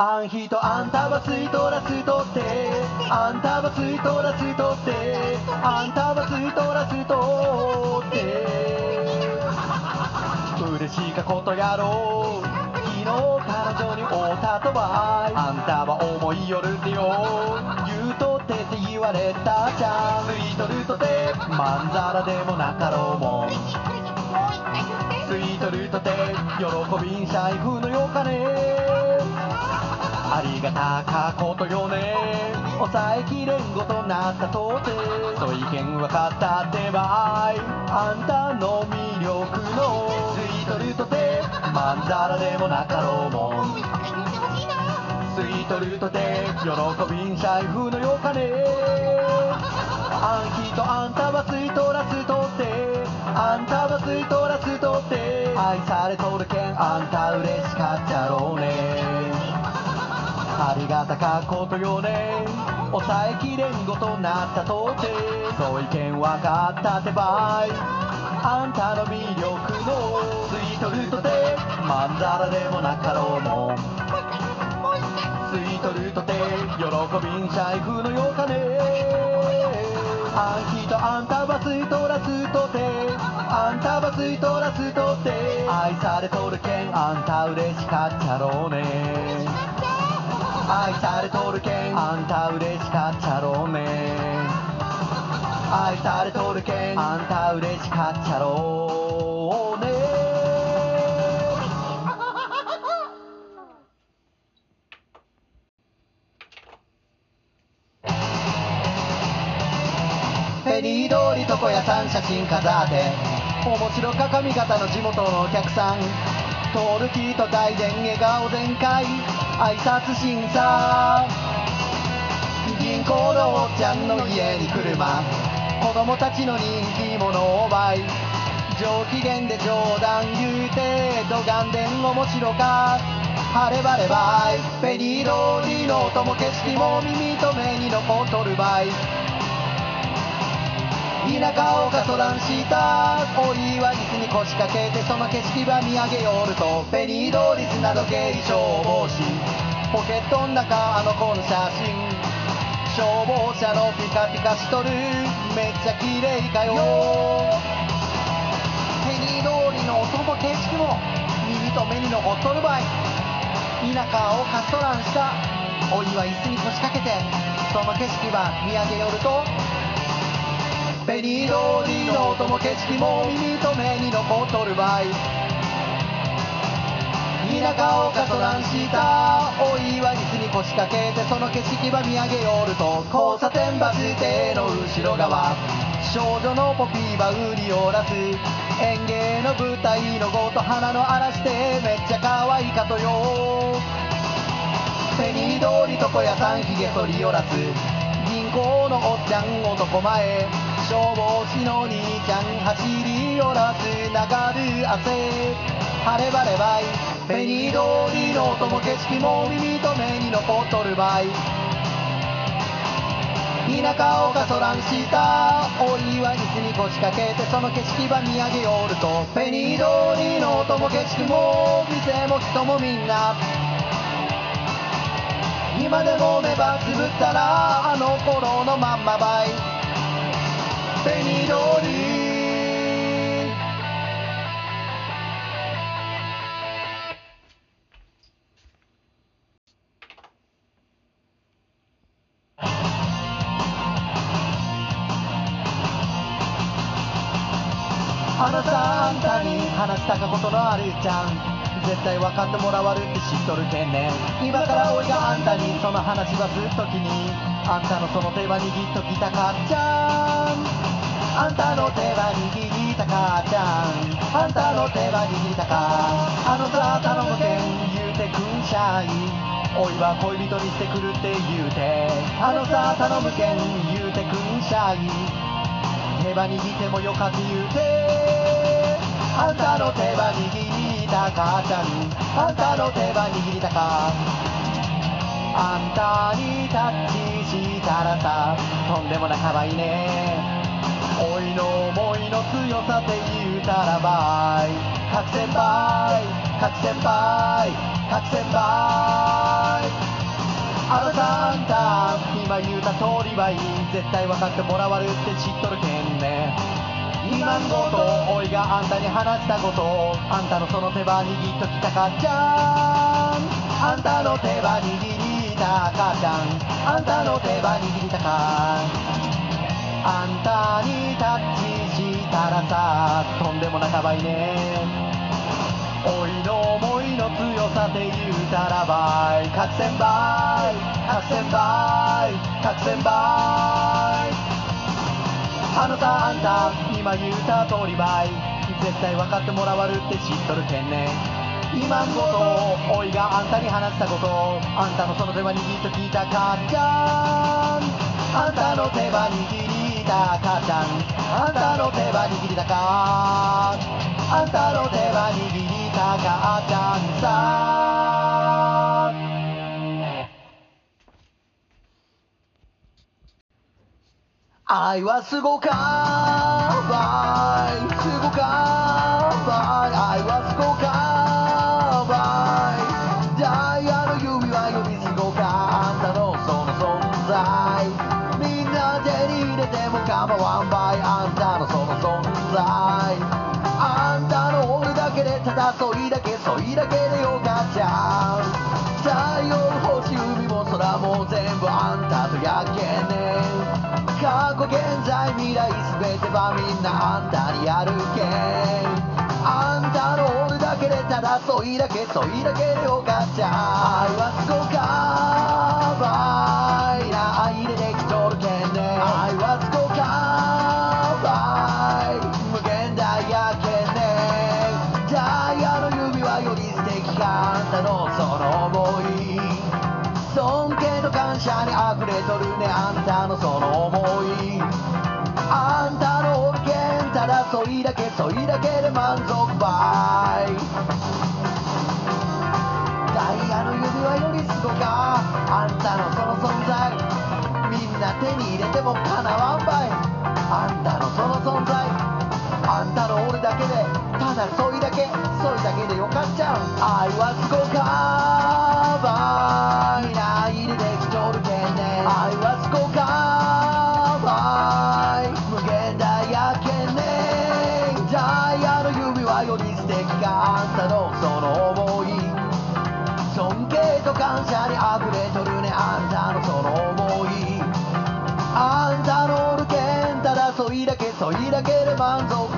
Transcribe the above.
あん人あんたは吸い取らすとって。あんたは吸い取らすとって。あんたは吸い取らすとって。嬉しいかことやろう。昨日彼女に会うたとばいあんたは思いよるってよ。言うとってって言われたじゃん。吸い取るとて。まんざらでもなかろうもん。スイートルートで喜びん財布のよかね。ありがたかことよね。抑えきれんごとなったとてそう意見わかったってばい。あんたの魅力のスイートルートでまんざらでもなかろうもん。スイートルートで喜びん財布のよかね。あん人あんたは吸い取らすとってあんたは吸い取らすとって。愛されとるけんあんた嬉しかっちゃろうね。ありがたかことよね。抑えきれんごとなったとて。そう意見わかったてばい。あんたの魅力のスイートルートでまんざらでもなかろうもん。スイートルートで喜びん財布のよかね。あん人あんたは吸い取らすとて。あんたは吸い取らすとて。愛されとるけんあんた嬉しかっちゃろうね。愛されとるけん。あんた嬉しかっちゃろうね愛されとるけん。あんた嬉しかっちゃろうね。ペリー通り床屋さん写真飾って。面白か髪型の地元のお客さん。トールキーと大伝笑顔全開挨拶審査銀行のおっちゃんの家に車子供たちの人気者を倍上機嫌で冗談言うてどがんでん面白か。晴れ晴ればい。ペリー通りの音も景色も耳と目に残っとるばい。田舎をかそらんした。お岩椅子に腰掛けてその景色ば見上げよると。ペリー通り砂時計消防士。ポケットの中あの子の写真。消防車のピカピカしとる。めっちゃ綺麗かよ。ペリー通りの音も景色も耳と目に残っとるばい。田舎をかそらんした。お岩椅子に腰掛けて。その景色ば見上げよると。ペリー通りの音も景色も耳と目に残っとるばい田舎をかそらんしたお岩椅子に腰掛けてその景色ば見上げよると交差点バス停の後ろ側。少女のポピーば売りおらす演芸の舞台のごと花の嵐でめっちゃ可愛いかとよ。ペニー通り床屋さんひげ剃り寄らす銀行のおっちゃん男前。消防士の兄ちゃん走り寄らす流る汗。晴れ晴ればいペニー通りの音も景色も耳と目に残っとるばい田舎をかそらんしたお岩椅子に腰掛けてその景色ば見上げよると。ペニー通りの音も景色も店も人もみんな。今でも目ばつぶったらあの頃のまんまばい。ペニーあのさあんたに話したかことのあるちゃん。絶対分かってもらわるって知っとるけん。ね今からおいがあんたにその話はずっと気に。あんたのその手は握っときたかっちゃん。あんたの手は握りたかっちゃん。あんたの手は握りたかあのさ頼むけん言うてくんしゃい。おいは恋人にしてくるって言うて。あのさ頼むけん言うてくんしゃい。手羽握ってもよかって言うてあんたの手羽握りたかちゃんあんたの手羽握りたかあんたにタッチしたらさとんでもなかわいいね。おいの思いの強さって言うたらばい。各先輩各先輩各先輩。あなたあんた今言うた通りはいい。絶対分かってもらわるって知っとるけんね。今んごとおいがあんたに話したことあんたのその手羽握っときたかじゃん。あんたの手羽握りたかじゃん。あんたの手羽握りたかあんたにタッチしたらさとんでもなかばいね。おいの思いの強さで言うたらばい。各千倍各千倍各千倍あなたあんた今言うた通りばい。絶対分かってもらわるって知っとるけんね。今んごとおいがあんたに話したことあんたのその手羽握っと聞いたかっちゃん。あんたの手羽握りたかちゃん。あんたの手羽握りたかあんたの手羽握りたかちゃんさ。愛はすごかばい。すごかばい愛はすごかばいダイヤの指輪よりすごかあんたのその存在。みんな手に入れても構わんばい。あんたのその存在。あんたの俺だけでただそいだけそいだけでよかっち全てはみんなあんたにあるけあんたの俺だけでただそいだけそいだけでよかっちゃ愛はすいだけそいだけで満足ばい。ダイヤの指輪よりすごか。あんたのその存在。みんな手に入れてもかなわんがあんたのその思い。尊敬と感謝にあふれとるね。あんたのその思い。あんたのおるけんただ。そいだけそいだけで満足。